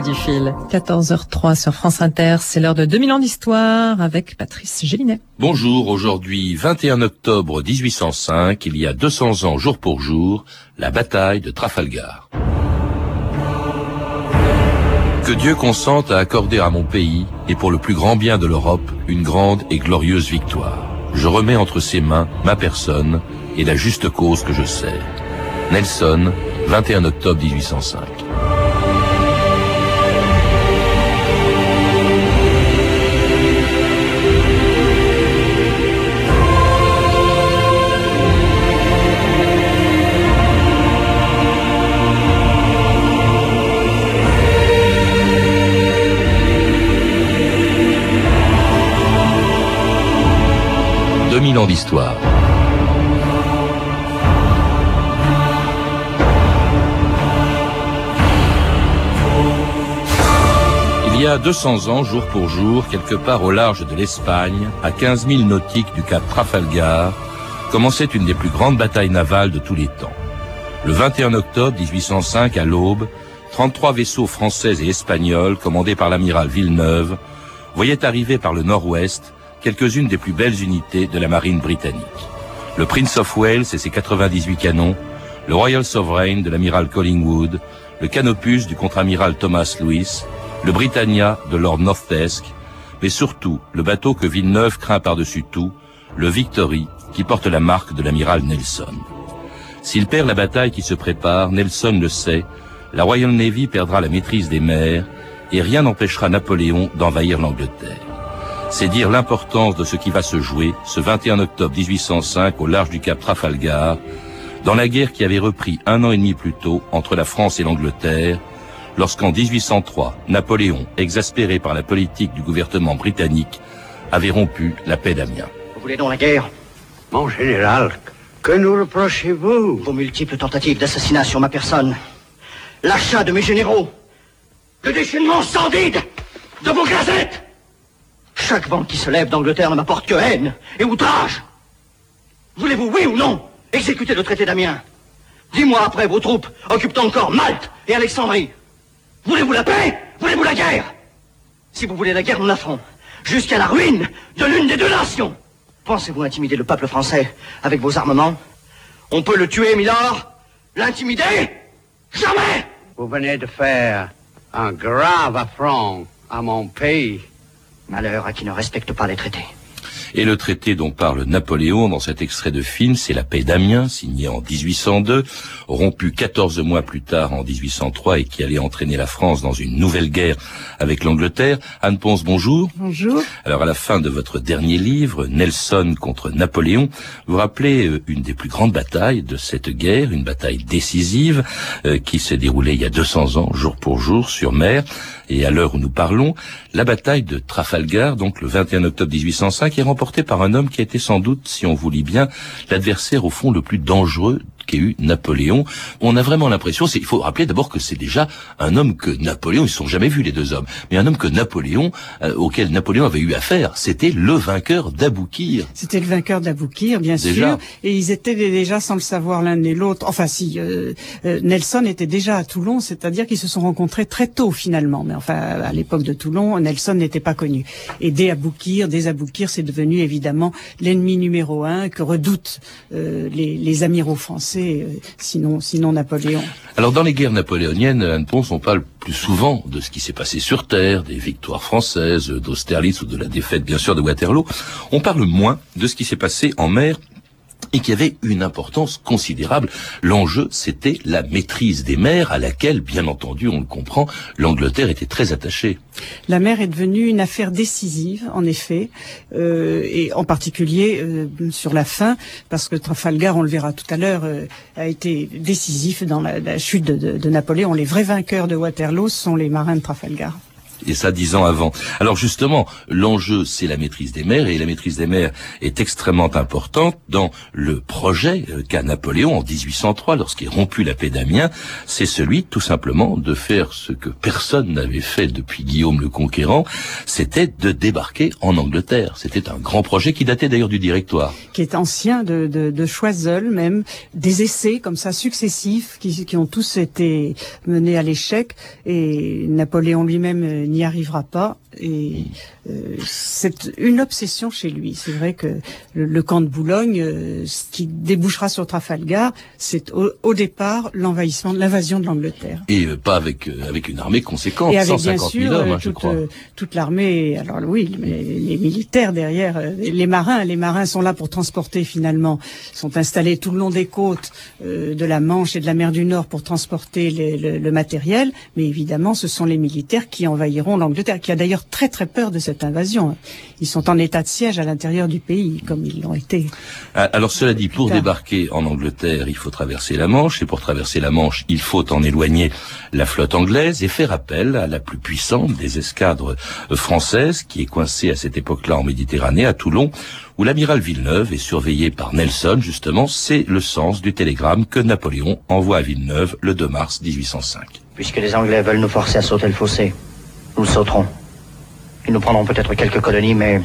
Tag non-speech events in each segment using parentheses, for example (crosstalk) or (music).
du fil. 14h03 sur France Inter, c'est l'heure de 2000 ans d'histoire avec Patrice Gélinet. Bonjour, aujourd'hui 21 octobre 1805, il y a 200 ans jour pour jour, la bataille de Trafalgar. Que Dieu consente à accorder à mon pays, et pour le plus grand bien de l'Europe, une grande et glorieuse victoire. Je remets entre ses mains ma personne et la juste cause que je sais. Nelson, 21 octobre 1805. Il y a 200 ans, jour pour jour, quelque part au large de l'Espagne, à 15 000 nautiques du cap Trafalgar, commençait une des plus grandes batailles navales de tous les temps. Le 21 octobre 1805, à l'aube, 33 vaisseaux français et espagnols, commandés par l'amiral Villeneuve, voyaient arriver par le nord-ouest quelques-unes des plus belles unités de la marine britannique. Le Prince of Wales et ses 98 canons, le Royal Sovereign de l'amiral Collingwood, le Canopus du contre-amiral Thomas Lewis, le Britannia de Lord Northesk, mais surtout le bateau que Villeneuve craint par-dessus tout, le Victory, qui porte la marque de l'amiral Nelson. S'il perd la bataille qui se prépare, Nelson le sait, la Royal Navy perdra la maîtrise des mers et rien n'empêchera Napoléon d'envahir l'Angleterre. C'est dire l'importance de ce qui va se jouer ce 21 octobre 1805 au large du cap Trafalgar, dans la guerre qui avait repris un an et demi plus tôt entre la France et l'Angleterre, lorsqu'en 1803, Napoléon, exaspéré par la politique du gouvernement britannique, avait rompu la paix d'Amiens. Vous voulez donc la guerre? Mon général, que nous reprochez-vous? Vos multiples tentatives d'assassinat sur ma personne, l'achat de mes généraux, le déchaînement sordide de vos gazettes chaque vent qui se lève d'Angleterre ne m'apporte que haine et outrage. Voulez-vous, oui ou non, exécuter le traité d'Amiens? Dix mois après, vos troupes occupent encore Malte et Alexandrie. Voulez-vous la paix? Voulez-vous la guerre? Si vous voulez la guerre, nous la ferons. Jusqu'à la ruine de l'une des deux nations. Pensez-vous intimider le peuple français avec vos armements? On peut le tuer, Milord? L'intimider? Jamais Vous venez de faire un grave affront à mon pays. Malheur à qui ne respecte pas les traités. Et le traité dont parle Napoléon dans cet extrait de film, c'est la paix d'Amiens, signée en 1802, rompu 14 mois plus tard en 1803 et qui allait entraîner la France dans une nouvelle guerre avec l'Angleterre. Anne Ponce, bonjour. Bonjour. Alors à la fin de votre dernier livre, Nelson contre Napoléon, vous rappelez euh, une des plus grandes batailles de cette guerre, une bataille décisive euh, qui s'est déroulée il y a 200 ans, jour pour jour, sur mer. Et à l'heure où nous parlons, la bataille de Trafalgar, donc le 21 octobre 1805, est remportée par un homme qui était sans doute, si on vous lit bien, l'adversaire au fond le plus dangereux qu'ait eu Napoléon. On a vraiment l'impression, il faut rappeler d'abord que c'est déjà un homme que Napoléon, ils ne sont jamais vus les deux hommes, mais un homme que Napoléon, euh, auquel Napoléon avait eu affaire, c'était le vainqueur d'Aboukir. C'était le vainqueur d'Aboukir, bien sûr, et ils étaient déjà sans le savoir l'un et l'autre. Enfin, si euh, euh, Nelson était déjà à Toulon, c'est-à-dire qu'ils se sont rencontrés très tôt finalement. Mais enfin, à l'époque de Toulon, Nelson n'était pas connu. Et dès Aboukir, dès Aboukir, c'est devenu évidemment l'ennemi numéro un que redoutent les, les amiraux français euh, sinon, sinon Napoléon. Alors dans les guerres napoléoniennes, Anne Ponce, on parle plus souvent de ce qui s'est passé sur Terre, des victoires françaises, d'Austerlitz ou de la défaite bien sûr de Waterloo. On parle moins de ce qui s'est passé en mer et qui avait une importance considérable. L'enjeu, c'était la maîtrise des mers à laquelle, bien entendu, on le comprend, l'Angleterre était très attachée. La mer est devenue une affaire décisive, en effet, euh, et en particulier euh, sur la fin, parce que Trafalgar, on le verra tout à l'heure, euh, a été décisif dans la, chute de, de Napoléon. Les vrais vainqueurs de Waterloo sont les marins de Trafalgar. Et ça dix ans avant. Alors justement, l'enjeu, c'est la maîtrise des mers, et la maîtrise des mers est extrêmement importante dans le projet euh, qu'a Napoléon en 1803, lorsqu'il rompu la paix d'Amiens, c'est celui tout simplement de faire ce que personne n'avait fait depuis Guillaume le Conquérant, c'était de débarquer en Angleterre. C'était un grand projet qui datait d'ailleurs du directoire. Qui est ancien de, de, de Choiseul même, des essais comme ça successifs qui, qui ont tous été menés à l'échec, et Napoléon lui-même euh, n'y arrivera pas. Et euh, c'est une obsession chez lui. C'est vrai que le, camp de Boulogne, euh, ce qui débouchera sur Trafalgar, c'est au, départ l'envahissement, l'invasion de l'Angleterre. Et euh, pas avec avec une armée conséquente, et avec, 150 bien sûr, 000 hommes, hein, toute, je crois. toute l'armée. Alors oui, les, les, militaires derrière, les marins, les marins sont là pour transporter finalement, sont installés tout le long des côtes de la Manche et de la mer du Nord pour transporter le, le matériel. Mais évidemment, ce sont les militaires qui envahiront l'Angleterre, qui a d'ailleurs très très peur de cette invasion. Ils sont en état de siège à l'intérieur du pays, comme ils l'ont été. Ah, alors cela dit, pour débarquer en Angleterre, il faut traverser la Manche, et pour traverser la Manche, il faut en éloigner la flotte anglaise et faire appel à la plus puissante des escadres françaises, qui est coincée à cette époque-là en Méditerranée, à Toulon, où l'amiral Villeneuve est surveillé par Nelson, justement, c'est le sens du télégramme que Napoléon envoie à Villeneuve le 2 mars 1805. Puisque les Anglais veulent nous forcer à sauter le fossé, nous sauterons. Ils nous prendront peut-être quelques colonies, mais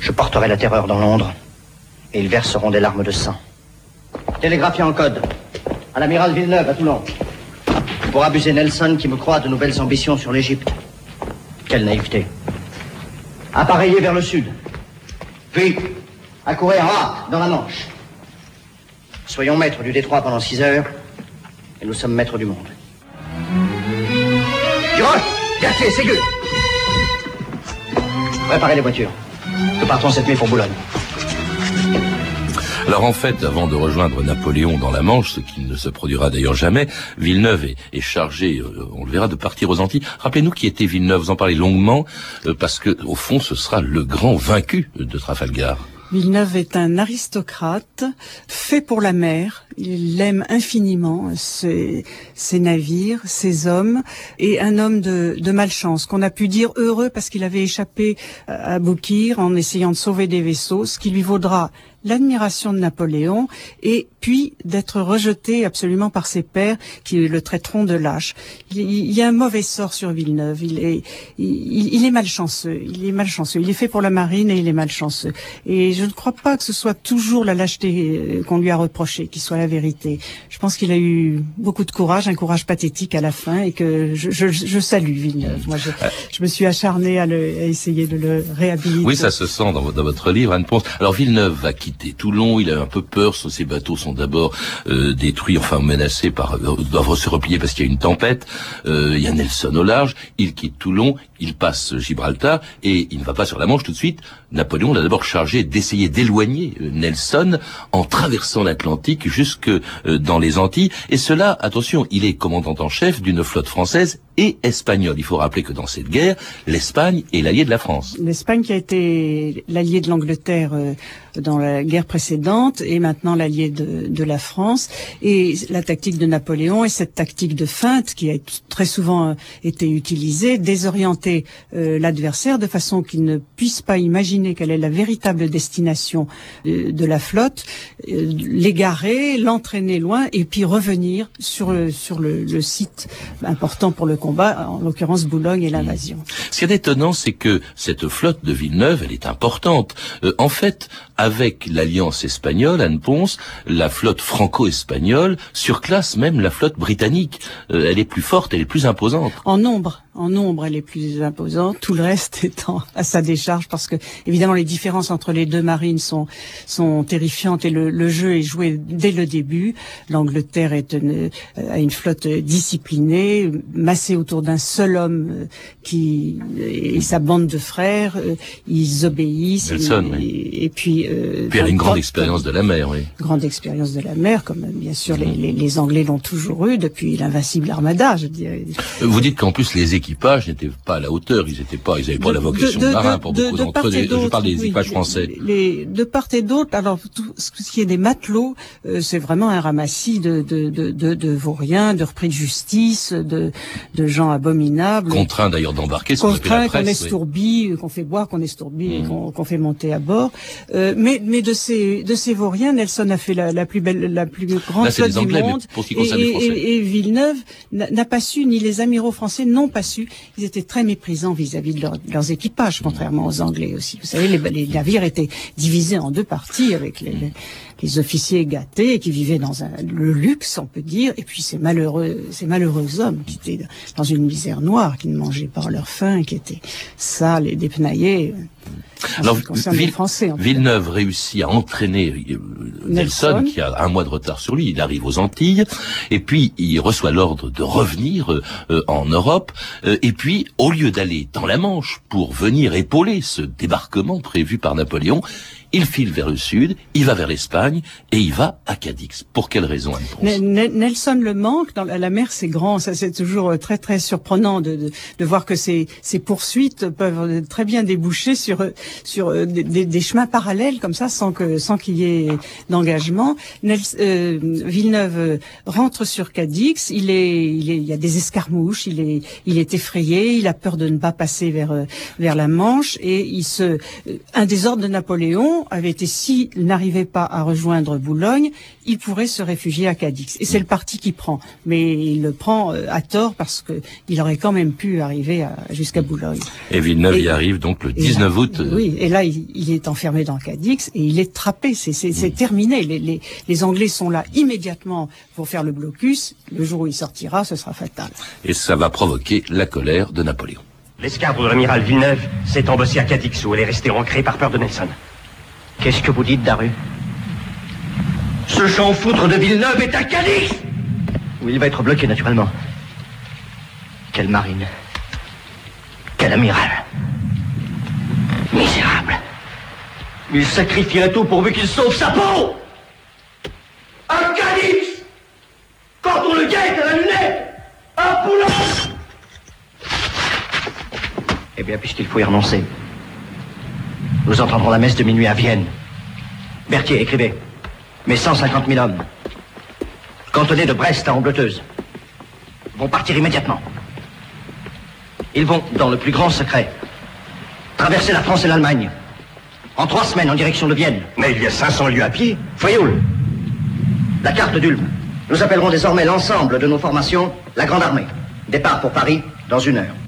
je porterai la terreur dans Londres et ils verseront des larmes de sang. Télégraphie en code. À l'amiral Villeneuve, à Toulon. Pour abuser Nelson qui me croit de nouvelles ambitions sur l'Égypte. Quelle naïveté. Appareiller vers le sud. Puis, accourir à dans la Manche. Soyons maîtres du détroit pendant six heures, et nous sommes maîtres du monde. Duroc, Gatier, Ségur Préparez les voitures. Nous partons cette nuit pour Boulogne. Alors en fait, avant de rejoindre Napoléon dans la Manche, ce qui ne se produira d'ailleurs jamais, Villeneuve est, chargé, euh, on le verra, de partir aux Antilles. Rappelez-nous qui était Villeneuve, vous en parlez longuement, euh, parce que au fond, ce sera le grand vaincu de Trafalgar. Villeneuve est un aristocrate, fait pour la mer. Il aime infiniment ses, navires, ses hommes, et un homme de, malchance, qu'on a pu dire heureux parce qu'il avait échappé à Boukir en essayant de sauver des vaisseaux, ce qui lui vaudra l'admiration de Napoléon et puis d'être rejeté absolument par ses pairs qui le traiteront de lâche. Il, y a un mauvais sort sur Villeneuve. Il est, il, est malchanceux. Il est malchanceux. Il est fait pour la marine et il est malchanceux. Et je ne crois pas que ce soit toujours la lâcheté euh, qu'on lui a reproché qui soit la vérité. Je pense qu'il a eu beaucoup de courage, un courage pathétique à la fin et que je, je, je salue Villeneuve. Moi, je, je, me suis acharné à, le, à essayer de le réhabiliter. Oui, ça se sent dans, dans votre livre, Anne Ponce. Alors Villeneuve va quitter Toulon, il a un peu peur, ses bateaux sont d'abord euh, détruits, enfin menacés par, euh, doivent se replier parce qu'il y a une tempête, euh, il y a Nelson au large, il quitte Toulon, il passe Gibraltar, et il ne va pas sur la Manche tout de suite, Napoléon l'a d'abord chargé d'essayer d'éloigner Nelson en traversant l'Atlantique jusque dans les Antilles, et cela, attention, il est commandant en chef d'une flotte française et espagnole. Il faut rappeler que dans cette guerre, l'Espagne est l'allié de la France. L'Espagne qui a été l'allié de l'Angleterre dans la guerre précédente et maintenant l'allié de, la France. Et la tactique de Napoléon et cette tactique de feinte qui a très souvent euh, été utilisée, désorienter euh, l'adversaire de façon qu'il ne puisse pas imaginer quelle est la véritable destination de, de la flotte, euh, l'égarer, l'entraîner loin et puis revenir sur le, sur le, le, site important pour le combat, en l'occurrence Boulogne et l'invasion. Ce qui est étonnant, c'est que cette flotte de Villeneuve, elle est importante. en fait, avec l'alliance espagnole, Anne Ponce, la flotte franco-espagnole surclasse même la flotte britannique. Euh, elle est plus forte, elle est plus imposante. En nombre, en nombre, elle est plus imposante. Tout le reste (laughs) étant à sa décharge, parce que évidemment les différences entre les deux marines sont sont terrifiantes et le, le jeu est joué dès le début. L'Angleterre est une, euh, a une flotte disciplinée, massée autour d'un seul homme euh, qui et sa bande de frères. Ils obéissent. et, et, puis euh, puis elle a une grande expérience de la mer, oui. Grande expérience de la mer, comme bien sûr les, les, les Anglais l'ont toujours eu depuis l'invincible Armada, je dirais. Euh, vous dites qu'en plus les équipages n'étaient pas à la hauteur, ils n'étaient pas, ils n'avaient pas la vocation de, de, marin pour beaucoup d'entre eux. Je parle des équipages français. Les, de part et d'autre, alors tout ce qui est des matelots, euh, c'est vraiment un ramassis de, de, de, de, vauriens, de repris de justice, de, de gens abominables. Contraint d'ailleurs d'embarquer, contraint qu'on estourbit, qu'on fait boire, qu'on estourbit, mmh. qu'on fait monter à bord. Euh, mais mais de ces de ces vauriens, Nelson a fait la, la plus belle, la plus grande flotte du monde. et, et, Villeneuve n'a pas su, ni les amiraux français n'ont pas su. Ils étaient très méprisants vis-à-vis de leurs équipages, contrairement aux Anglais aussi. Vous savez, les, les navires étaient divisés en deux parties avec les, les officiers gâtés qui vivaient dans un, le luxe, on peut dire, et puis ces malheureux, ces malheureux hommes qui étaient dans une misère noire, qui ne mangeaient pas leur faim, qui étaient sales et dépenaillés. Alors, Français, Villeneuve réussit à entraîner euh, Nelson, qui a un mois de retard sur lui. Il arrive aux Antilles, et puis il reçoit l'ordre de revenir euh, en Europe. Euh, et puis, au lieu d'aller dans la Manche pour venir épauler ce débarquement prévu par Napoléon, il file vers le sud, il va vers l'Espagne et il va à Cadix. Pour quelle raison Nelson le manque. Dans la mer, c'est grand. Ça, c'est toujours euh, très très surprenant de, de, de, voir que ces, ces poursuites peuvent très bien déboucher sur sur euh, des, des, chemins parallèles comme ça, sans que sans qu'il y ait d'engagement. Euh, Villeneuve euh, rentre sur Cadix. Il est, il est, il y a des escarmouches. Il est, il est effrayé. Il a peur de ne pas passer vers vers la Manche et il se, un des ordres de Napoléon avait été s'il n'arrivait pas à rejoindre Boulogne, il pourrait se réfugier à Cadix. Et c'est le parti qui prend. Mais il le prend euh, à tort parce que il aurait quand même pu arriver jusqu'à Boulogne. Et Villeneuve y arrive donc le 19 août. Oui, et là, il, est enfermé dans Cadix et il est trappé. C'est terminé. Les, les Anglais sont là immédiatement pour faire le blocus. Le jour où il sortira, ce sera fatal. Et ça va provoquer la colère de Napoléon. L'escadre de l'amiral Villeneuve s'est embossée à Cadix où elle est restée ancrée par peur de Nelson. Qu'est-ce que vous dites, Daru Ce champ foutre de Villeneuve est à Cadix Où il va être bloqué, naturellement. Quelle marine. Quel amiral. Misérable. Il sacrifierait tout pourvu qu'il sauve sa peau À Cadix Quand on le guette à la lunette À Boulogne Eh bien, puisqu'il faut y renoncer, nous entendrons la messe de minuit à Vienne. Berthier, écrivez. Mes 150 000 hommes, cantonnés de Brest à Ambleteuse, vont partir immédiatement. Ils vont, dans le plus grand secret, traverser la France et l'Allemagne. En trois semaines en direction de Vienne. Mais il y a 500 lieues à pied. Frioul. La carte d'Ulm. Nous appellerons désormais l'ensemble de nos formations la Grande Armée. Départ pour Paris dans une heure.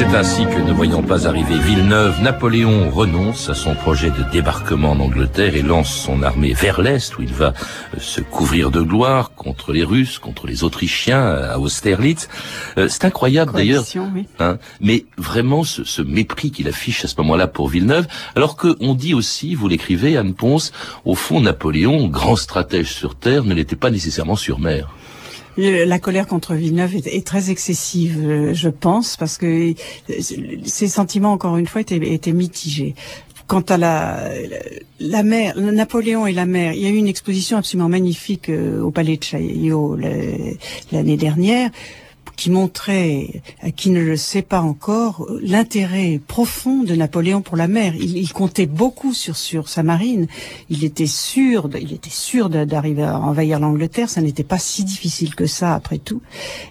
C'est ainsi que, ne voyant pas arriver Villeneuve, Napoléon renonce à son projet de débarquement en Angleterre et lance son armée vers l'Est, où il va euh, se couvrir de gloire contre les Russes, contre les Autrichiens à Austerlitz. Euh, c'est incroyable d'ailleurs, hein, mais vraiment ce, ce mépris qu'il affiche à ce moment-là pour Villeneuve, alors qu'on dit aussi, vous l'écrivez, Anne Ponce, au fond Napoléon, grand stratège sur terre, ne l'était pas nécessairement sur mer. La colère contre Villeneuve est, très excessive, euh, je pense, parce que ses sentiments, encore une fois, étaient, mitigés. Quant à la, la mer, Napoléon et la mer, il y a eu une exposition absolument magnifique euh, au Palais de Chaillot l'année dernière qui montrait, à qui ne le sait pas encore, l'intérêt profond de Napoléon pour la mer. Il, comptait beaucoup sur, sur sa marine. Il était sûr, il était sûr d'arriver à envahir l'Angleterre. Ça n'était pas si difficile que ça, après tout.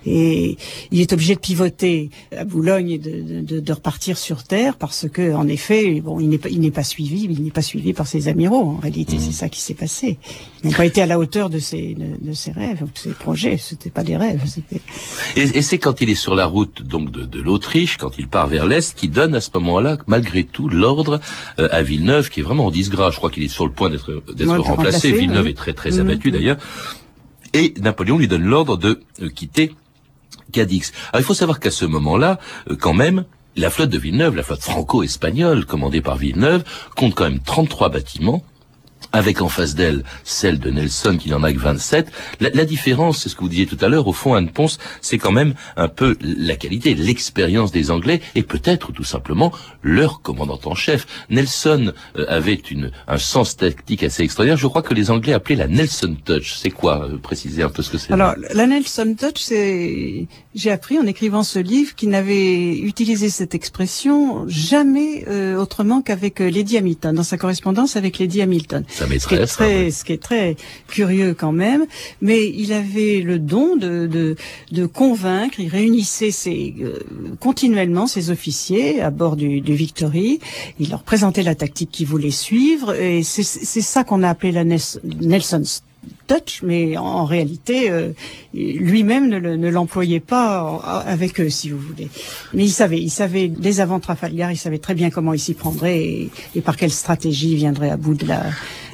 Et il est obligé de pivoter à Boulogne et de, de, de repartir sur terre parce que, en effet, bon, il n'est pas, il n'est pas suivi, il n'est pas suivi par ses amiraux. En réalité, mmh. c'est ça qui s'est passé. Ils n'ont pas été à la hauteur de ses, de, ses rêves, de ses projets. C'était pas des rêves. C'était et c'est quand il est sur la route donc de, l'Autriche, quand il part vers l'est, qui donne à ce moment-là, malgré tout, l'ordre euh, à Villeneuve, qui est vraiment en disgrâce. Je crois qu'il est sur le point d'être remplacé. Villeneuve est très très abattu d'ailleurs. Et Napoléon lui donne l'ordre de euh, quitter Cadix. Alors il faut savoir qu'à ce moment-là, euh, quand même, la flotte de Villeneuve, la flotte franco-espagnole commandée par Villeneuve, compte quand même 33 bâtiments avec en face d'elle celle de Nelson qui n'en a que 27. La, différence, c'est ce que vous disiez tout à l'heure, au fond, Anne Ponce, c'est quand même un peu la qualité, l'expérience des Anglais et peut-être tout simplement leur commandant en chef. Nelson euh, avait une, un sens tactique assez extraordinaire. Je crois que les Anglais appelaient la Nelson Touch. C'est quoi euh, Préciser un peu ce que c'est? Alors, la Nelson Touch, c'est... J'ai appris en écrivant ce livre qu'il n'avait utilisé cette expression jamais euh, autrement qu'avec Lady Hamilton, dans sa correspondance avec Lady Hamilton. Sa maîtresse. Ce qui est très, ce qui est très curieux quand même, mais il avait le don de, de, de convaincre, il réunissait ses, euh, continuellement ses officiers à bord du, du Victory, il leur présentait la tactique qu'il voulait suivre, et c'est ça qu'on a appelé la Nelson touch, mais en, réalité, euh, lui-même ne l'employait pas avec eux, si vous voulez. Mais il savait, il savait dès avant Trafalgar, il savait très bien comment il s'y prendrait et, et, par quelle stratégie il viendrait à bout de la,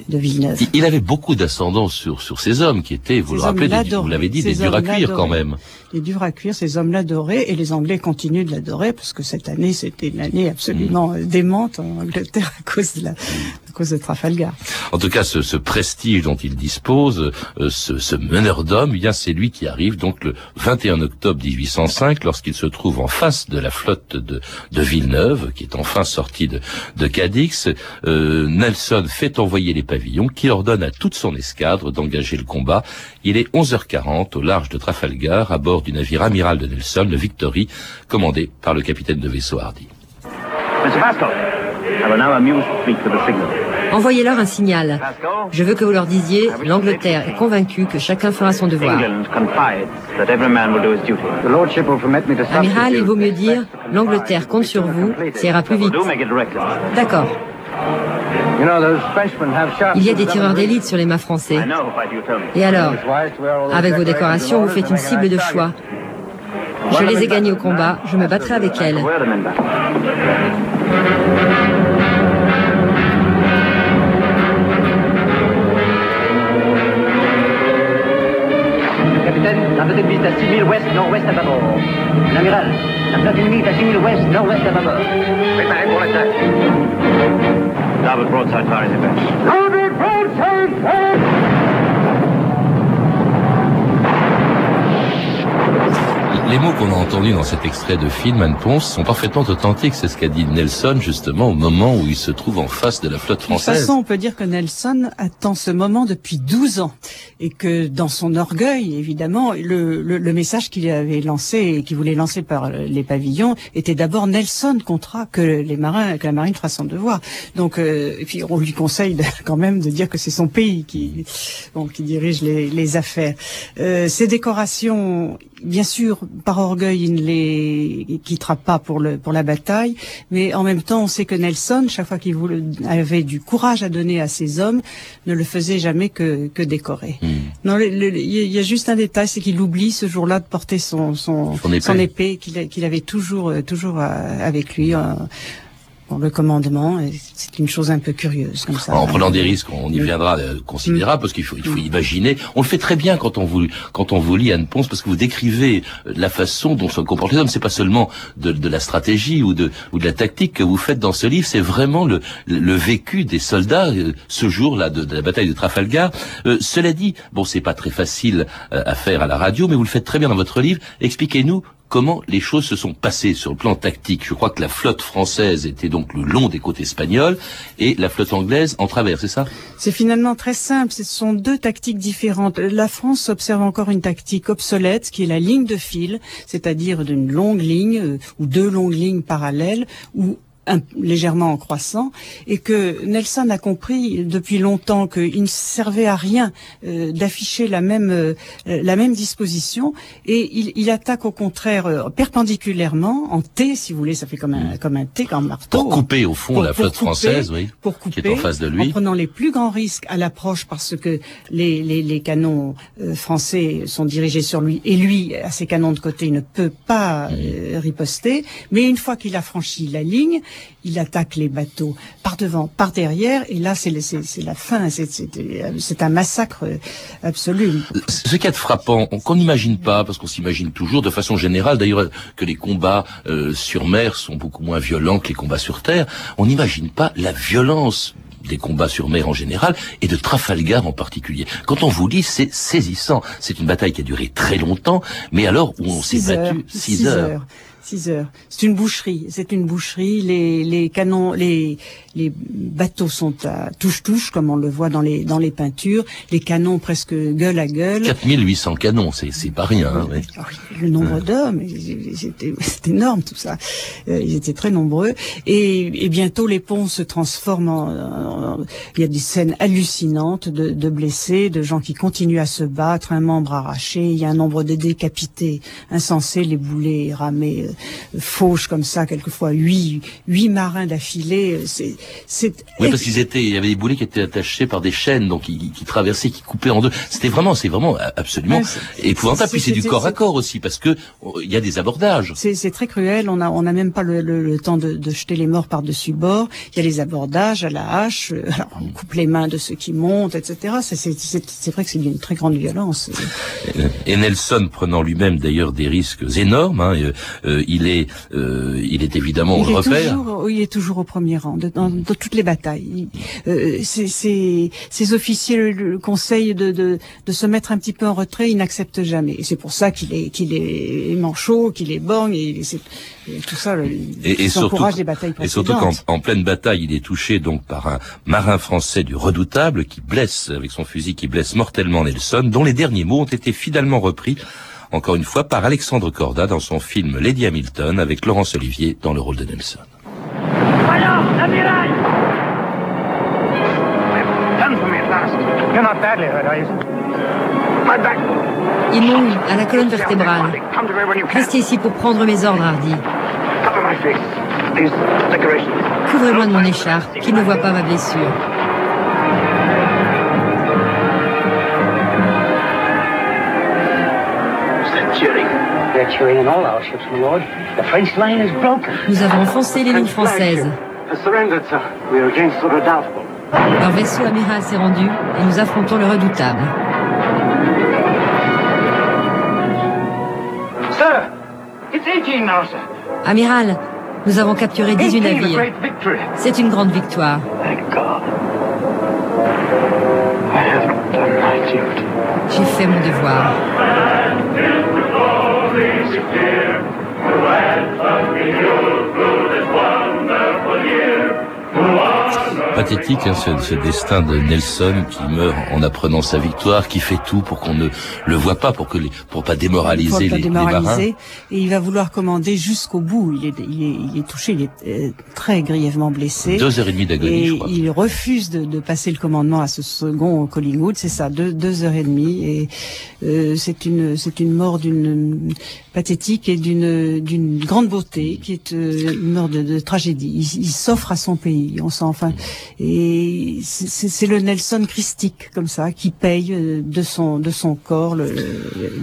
de Villeneuve. Il avait beaucoup d'ascendance sur, sur ces hommes qui étaient, vous le rappelez, vous l'avez dit, des durs à cuire quand même. Des durs à cuire, ces hommes l'adoraient et les Anglais continuent de l'adorer parce que cette année, c'était une année absolument mm. démente en Angleterre à cause de la, à cause de Trafalgar. En tout cas, ce, ce prestige dont il dispose, euh, ce, ce, meneur d'hommes, eh bien c'est lui qui arrive donc le 21 octobre 1805 lorsqu'il se trouve en face de la flotte de, de Villeneuve qui est enfin sortie de, de Cadix. Euh, Nelson fait envoyer les qui ordonne à toute son escadre d'engager le combat. Il est 11h40 au large de Trafalgar à bord du navire amiral de Nelson, le Victory, commandé par le capitaine de vaisseau Hardy. Envoyez-leur un signal. Je veux que vous leur disiez, l'Angleterre est convaincue que chacun fera son devoir. Amiral, il vaut mieux dire, l'Angleterre compte sur vous, ça ira plus vite. D'accord. Il y a des tireurs d'élite sur les mâts français. Et alors, avec vos décorations, vous faites une cible de choix. Je les ai gagnés au combat, je me battrai avec elles. Capitaine, la ennemie est à 6000 ouest, nord-ouest à bâbord. L'amiral, la flotte ennemie est à 6000 ouest, nord-ouest à bâbord. Préparez pour l'attaque. Starboard broadside fire is Les mots qu'on a entendus dans cet extrait de film, Anne Ponce, sont parfaitement authentiques. C'est ce qu'a dit Nelson, justement, au moment où il se trouve en face de la flotte française. De toute façon, on peut dire que Nelson attend ce moment depuis 12 ans. Et que dans son orgueil, évidemment, le, le, le message qu'il avait lancé et qu'il voulait lancer par les pavillons était d'abord Nelson contrat que les marins, que la marine fera son devoir. Donc, euh, et puis on lui conseille (laughs) quand même de dire que c'est son pays qui, bon, qui dirige les, les affaires. Euh, ces décorations, bien sûr, par orgueil, il ne les quittera pas pour, le, pour la bataille, mais en même temps, on sait que Nelson, chaque fois qu'il avait du courage à donner à ses hommes, ne le faisait jamais que, que décorer. Hmm. Non, il y a juste un détail, c'est qu'il oublie ce jour-là de porter son, son, son épée, qu'il avait toujours, toujours euh, avec lui le commandement. C'est une chose un peu curieuse comme ça. En prenant des risques, on y viendra euh, considérable parce qu'il faut, il faut imaginer. On le fait très bien quand on vous quand on vous lit Anne Ponce parce que vous décrivez euh, la façon dont se comportent les hommes. C'est pas seulement de, de, la stratégie ou de ou de la tactique que vous faites dans ce livre. C'est vraiment le, le vécu des soldats euh, ce jour-là de, de, la bataille de Trafalgar. cela dit, bon, c'est pas très facile à faire à la radio, mais vous le faites très bien dans votre livre. Expliquez-nous comment les choses se sont passées sur le plan tactique? Je crois que la flotte française était donc le long des côtes espagnoles et la flotte anglaise en travers, c'est ça? C'est finalement très simple. Ce sont deux tactiques différentes. La France observe encore une tactique obsolète, qui est la ligne de fil, c'est-à-dire d'une longue ligne euh, ou deux longues lignes parallèles où légèrement en croissant, et que Nelson a compris depuis longtemps qu'il ne servait à rien euh, d'afficher la même euh, la même disposition, et il, il attaque au contraire euh, perpendiculairement en T, si vous voulez, ça fait comme un comme un T, comme un marteau. Pour couper au fond la flotte française, oui, pour couper, qui est en face de lui, en prenant les plus grands risques à l'approche parce que les les, les canons français sont dirigés sur lui, et lui, à ses canons de côté, il ne peut pas riposter, mais une fois qu'il a franchi la ligne, il attaque les bateaux par devant, par derrière, et là c'est la fin, c'est un massacre absolu. Ce qui est frappant, qu'on n'imagine pas, parce qu'on s'imagine toujours de façon générale, d'ailleurs que les combats euh, sur mer sont beaucoup moins violents que les combats sur terre, on n'imagine pas la violence des combats sur mer en général et de Trafalgar en particulier. Quand on vous lit, c'est saisissant. C'est une bataille qui a duré très longtemps, mais alors où on s'est battu six, heures. 6 heures. C'est une boucherie. C'est une boucherie. Les, les canons, les, les bateaux sont à touche-touche, comme on le voit dans les, dans les peintures. Les canons presque gueule à gueule. 4800 canons, c'est, c'est pas rien. Hein, ah le nombre d'hommes, c'était, (laughs) c'était énorme tout ça. Euh, ils étaient très nombreux. Et, et bientôt les ponts se transforment en, Il y a des scènes hallucinantes de, de blessés, de gens qui continuent à se battre, un membre arraché. Il y a un nombre de décapités insensés, les boulets ramés euh, fauche comme ça, quelquefois huit, huit marins d'affilée. C'est, c'est. Oui, parce qu'ils étaient, il y avait des boulets qui étaient attachés par des chaînes, donc qui, qui traversaient, qui coupaient en deux. C'était vraiment, c'est vraiment absolument épouvantable. Puis c'est du corps à corps aussi, parce que oh, il y a des abordages. C'est très cruel. On a, on a même pas le, le, temps de, de, jeter les morts par-dessus bord. Il y a les abordages à la hache. Euh, alors, on coupe les mains de ceux qui montent, etc. C'est vrai que c'est d'une très grande violence. Et Nelson prenant lui-même d'ailleurs des risques énormes. Hein, euh, il est, euh, il est évidemment il au repère. Toujours, il est toujours au premier rang dans, toutes les batailles. Euh, ces officiers le, conseillent de, de, de, se mettre un petit peu en retrait, il n'accepte jamais. C'est pour ça qu'il est, qu'il est manchot, qu'il est borgne, et, tout ça. Et, et surtout, des batailles et surtout qu'en en pleine bataille, il est touché donc par un marin français du redoutable qui blesse avec son fusil, qui blesse mortellement Nelson, dont les derniers mots ont été fidèlement repris encore une fois par Alexandre Corda dans son film Lady Hamilton avec Laurence Olivier dans le rôle de Nelson. Ils m'ont à la colonne vertébrale. Restez ici pour prendre mes ordres, Hardy. Couvrez-moi de mon écharpe, qu'il ne voit pas ma blessure. Nous avons enfoncé les lignes françaises. Leur vaisseau amiral s'est rendu et nous affrontons le redoutable. Amiral, nous avons capturé 18 navires. C'est une grande victoire. J'ai fait mon devoir. Pathétique hein, ce, destin de Nelson qui meurt en apprenant sa victoire, qui fait tout pour qu'on ne le voit pas, pour que les, pour pas démoraliser, les, marins. Et il va vouloir commander jusqu'au bout. Il est, il est, touché, il est euh, très grièvement blessé. Deux heures et demie d'agonie, je crois. Il refuse de, de, passer le commandement à ce second Collingwood, c'est ça, deux, deux heures et demie. Et euh, c'est une, c'est une mort d'une pathétique et d'une d'une grande beauté, qui est euh, une mort de, tragédie. Il, s'offre à son pays. On sent enfin, et c'est le Nelson christique comme ça qui paye euh, de son de son corps le,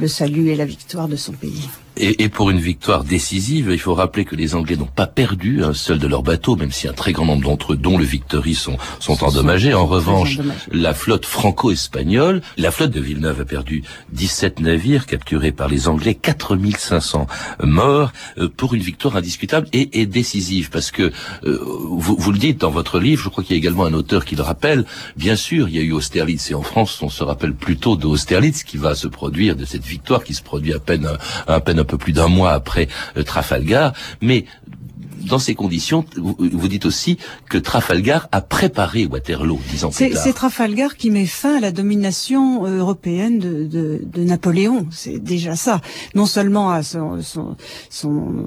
le salut et la victoire de son pays. Et, et, pour une victoire décisive, il faut rappeler que les Anglais n'ont pas perdu un seul de leurs bateaux, même si un très grand nombre d'entre eux, dont le Victory, sont, sont endommagés. En revanche, la flotte franco-espagnole, la flotte de Villeneuve a perdu 17 navires capturés par les Anglais, 4500 morts, euh, pour une victoire indiscutable et, et décisive. Parce que, euh, vous, vous, le dites dans votre livre, je crois qu'il y a également un auteur qui le rappelle, bien sûr, il y a eu Austerlitz, et en France, on se rappelle plutôt d'Austerlitz qui va se produire, de cette victoire qui se produit à peine, à peine un peu plus d'un mois après euh, Trafalgar, mais dans ces conditions, vous, dites aussi que Trafalgar a préparé Waterloo tard. C'est Trafalgar qui met fin à la domination euh, européenne de, de, de Napoléon. C'est déjà ça. Non seulement à son, son, son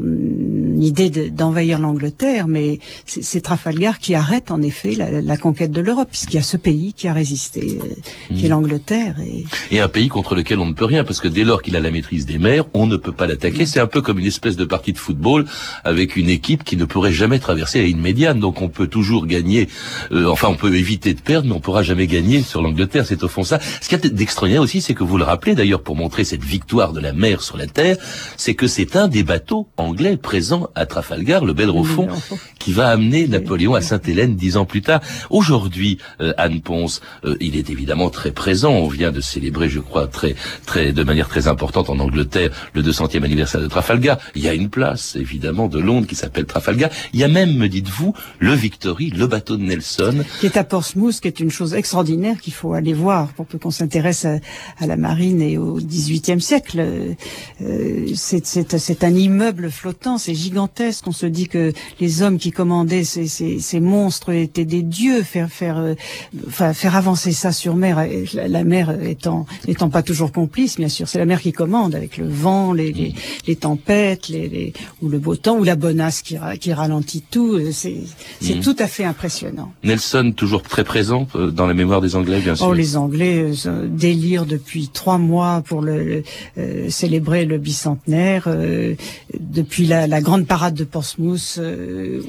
idée d'envahir l'Angleterre, mais c'est Trafalgar qui arrête en effet la, la conquête de l'Europe, puisqu'il y a ce pays qui a résisté, euh, qui est hmm. l'Angleterre. Et... et... un pays contre lequel on ne peut rien, parce que dès lors qu'il a la maîtrise des mers, on ne peut pas l'attaquer. C'est un peu comme une espèce de partie de football avec une équipe qui ne pourrait jamais traverser la ligne médiane. Donc on peut toujours gagner, euh, enfin on peut éviter de perdre, mais on pourra jamais gagner sur l'Angleterre. C'est au fond ça. Ce qui est d'extraordinaire aussi, c'est que vous le rappelez d'ailleurs pour montrer cette victoire de la mer sur la terre, c'est que c'est un des bateaux anglais présents à Trafalgar, le Bellerophon, qui va amener Napoléon à Sainte-Hélène dix ans plus tard. Aujourd'hui, euh, Anne Ponce, euh, il est évidemment très présent. On vient de célébrer, je crois, très, très, de manière très importante en Angleterre le 200e anniversaire de Trafalgar. Il y a une place, évidemment, de Londres qui s'appelle Trafalgar. Il y a même, me dites-vous, le Victory, le bateau de Nelson. Qui est à Portsmouth, qui est une chose extraordinaire qu'il faut aller voir pour peu qu'on s'intéresse à, la marine et au XVIIIe siècle. Euh, c'est un immeuble flottant, c'est gigantesque. On se dit que les hommes qui commandaient ces, ces, ces monstres étaient des dieux. Faire, faire, euh, enfin, faire avancer ça sur mer, la, mer étant, étant pas toujours complice, bien sûr. C'est la mer qui commande avec le vent, les, les, les tempêtes, les, les, ou le beau temps, ou la bonasse qui, qui ralentit tout. C'est c'est mm. tout à fait impressionnant. Nelson, toujours très présent euh, dans la mémoire des Anglais, bien sûr. Oh, les Anglais euh, délirent depuis trois mois pour le, euh, célébrer le bicentenaire. depuis la, la, grande parade de Portsmouth,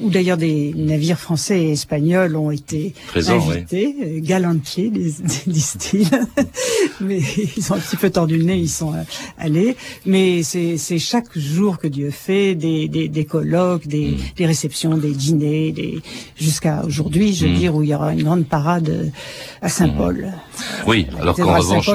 où d'ailleurs des navires français et espagnols ont été Présents, invités, oui. galantiers, (laughs) disent-ils. (laughs) Mais ils ont un petit peu tordu le nez, ils sont allés. Mais c'est chaque jour que Dieu fait des, des, des colloques, des, mm. des réceptions, des dîners, des jusqu'à aujourd'hui, je veux mm. dire, où il y aura une grande parade à Saint-Paul. Mm. Oui, alors qu'en revanche,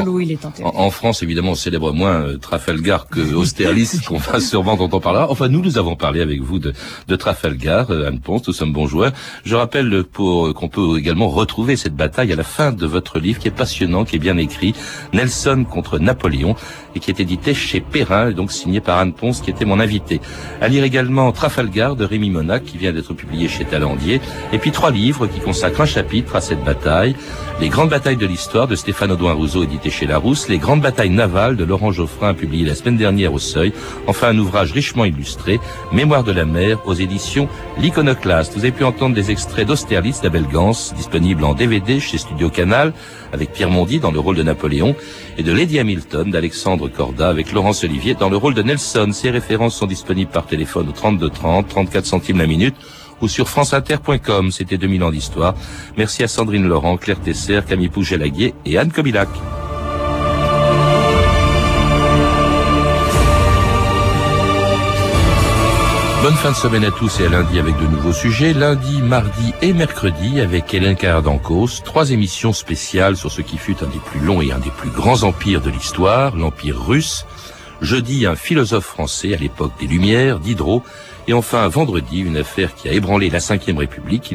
en, France, évidemment, on célèbre moins euh, Trafalgar que (laughs) Austerlitz, qu'on va sûrement dont on parlera. Enfin, nous, nous avons parlé avec vous de, de Trafalgar, euh, Anne Ponce, nous sommes bons joueurs. Je rappelle pour qu'on peut également retrouver cette bataille à la fin de votre livre, qui est passionnant, qui est bien écrit, Nelson contre Napoléon, et qui est édité chez Perrin, et donc signé par Anne Ponce, qui était mon invité. À lire également Trafalgar de Rémi Monac, qui vient d'être publié chez Talandier, et puis trois livres qui consacrent un chapitre à cette bataille. Les grandes batailles de l'histoire de Stéphane Audouin Rousseau, édité chez Larousse, les grandes batailles navales de Laurent Geoffrin, publié la semaine dernière au Seuil, enfin un ouvrage richement illustré, Mémoire de la mer, aux éditions L'Iconoclaste. Vous avez pu entendre des extraits d'Austerlitz d'Abel Gans, disponible en DVD chez Studio Canal, avec Pierre Mondy dans le rôle de Napoléon, et de Lady Hamilton d'Alexandre Corda avec Laurence Olivier dans le rôle de Nelson. Ces références sont disponibles par téléphone au 32 30, 34 centimes la minute ou sur franceinter.com. C'était 2000 ans d'histoire. Merci à Sandrine Laurent, Claire Tesser, Camille Pouget-Laguier et Anne Kobilac. Bonne fin de semaine à tous et à lundi avec de nouveaux sujets. Lundi, mardi et mercredi avec Hélène Cardancos. Trois émissions spéciales sur ce qui fut un des plus longs et un des plus grands empires de l'histoire, l'empire russe. Jeudi, un philosophe français à l'époque des Lumières, Diderot. Et enfin, vendredi, une affaire qui a ébranlé la Ve République.